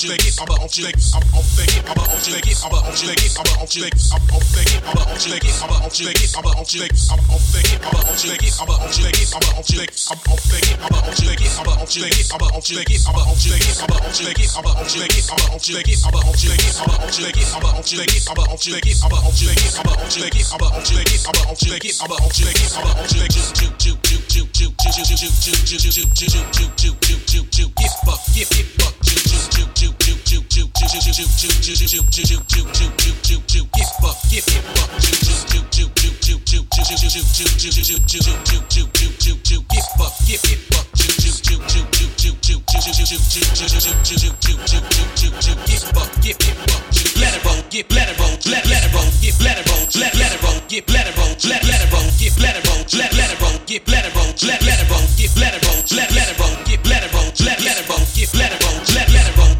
Aufstieg, aber Aufstieg, get fucked, get get fucked, let it roll, get let it roll, let let it roll, get let it roll, let let it roll, get let it roll.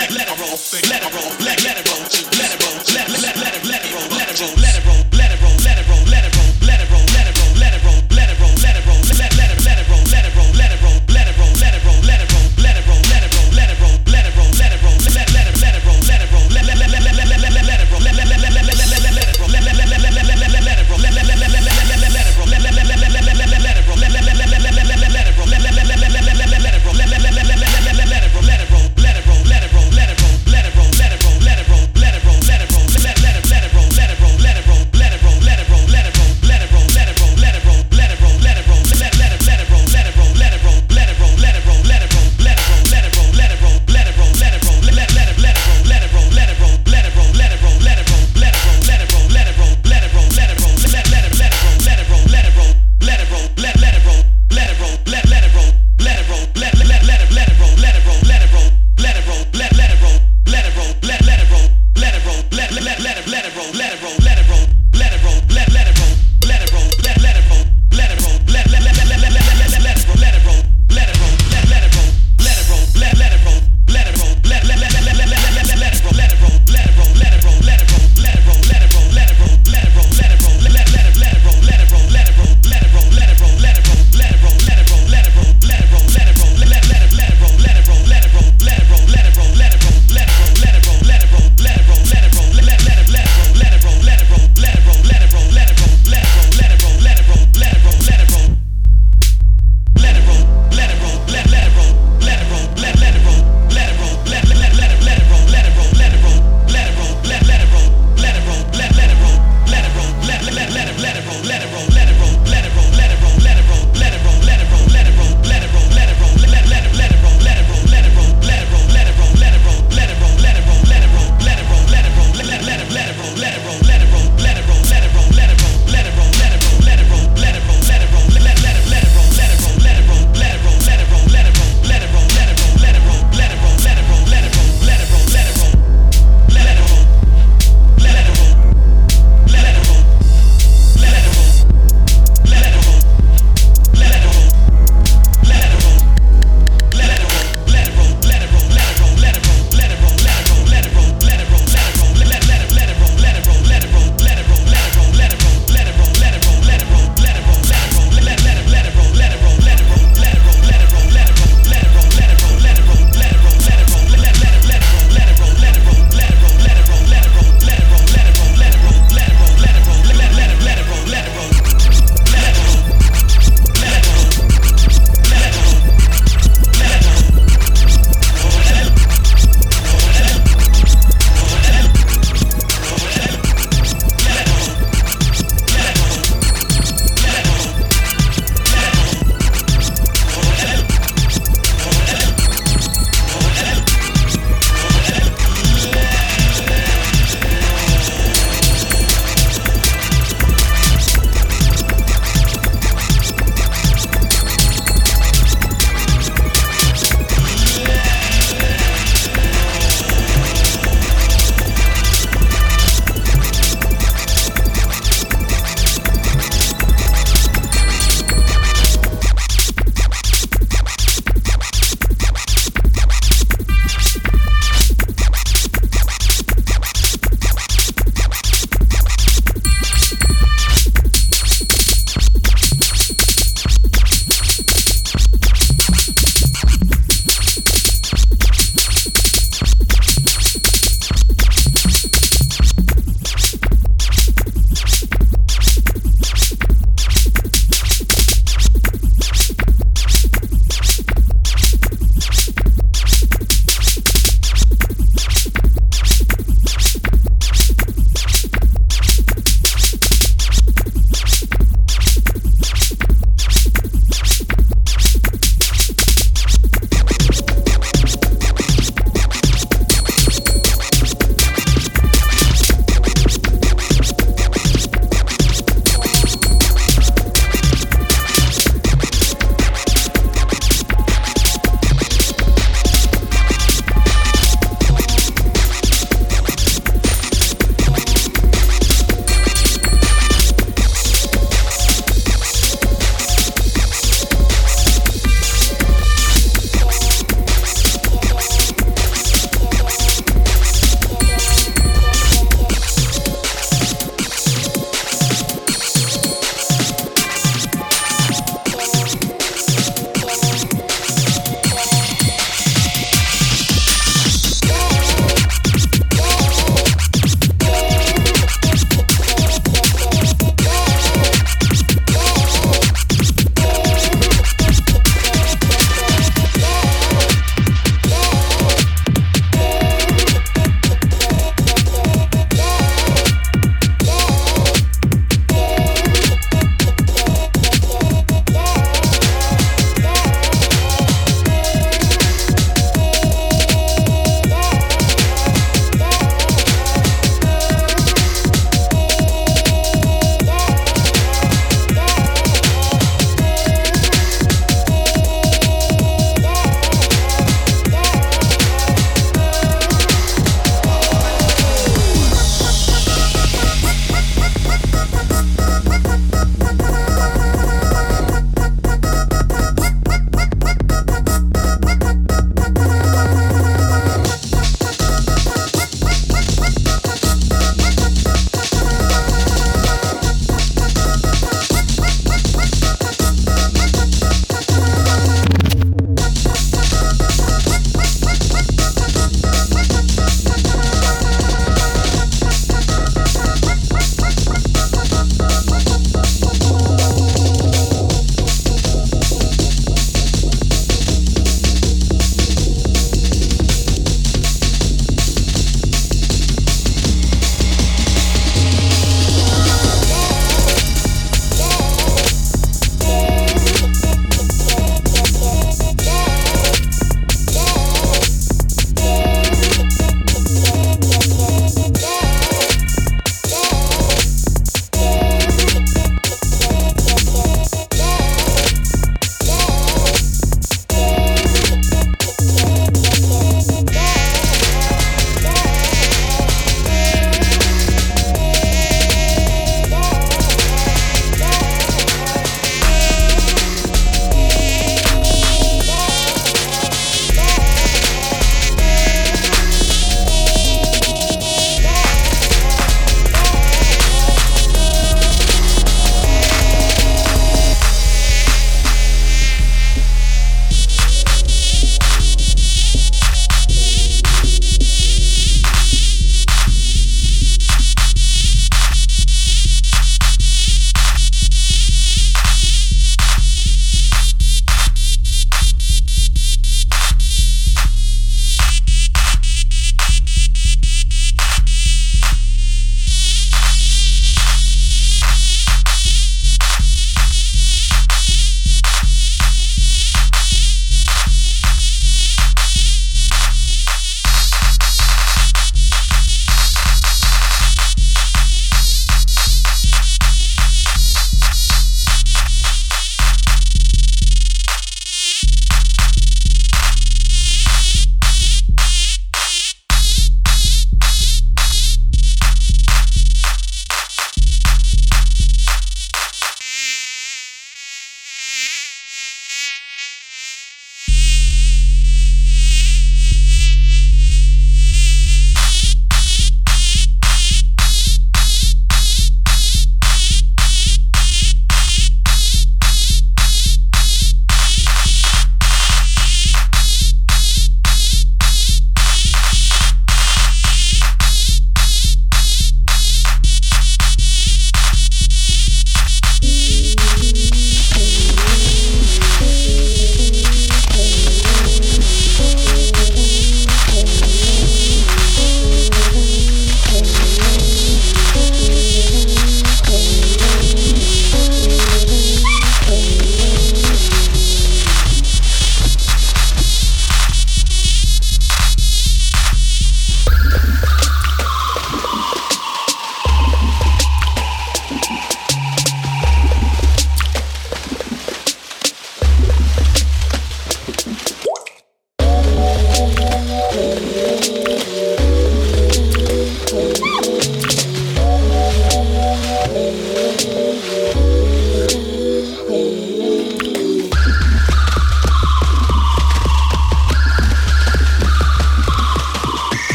Let it roll.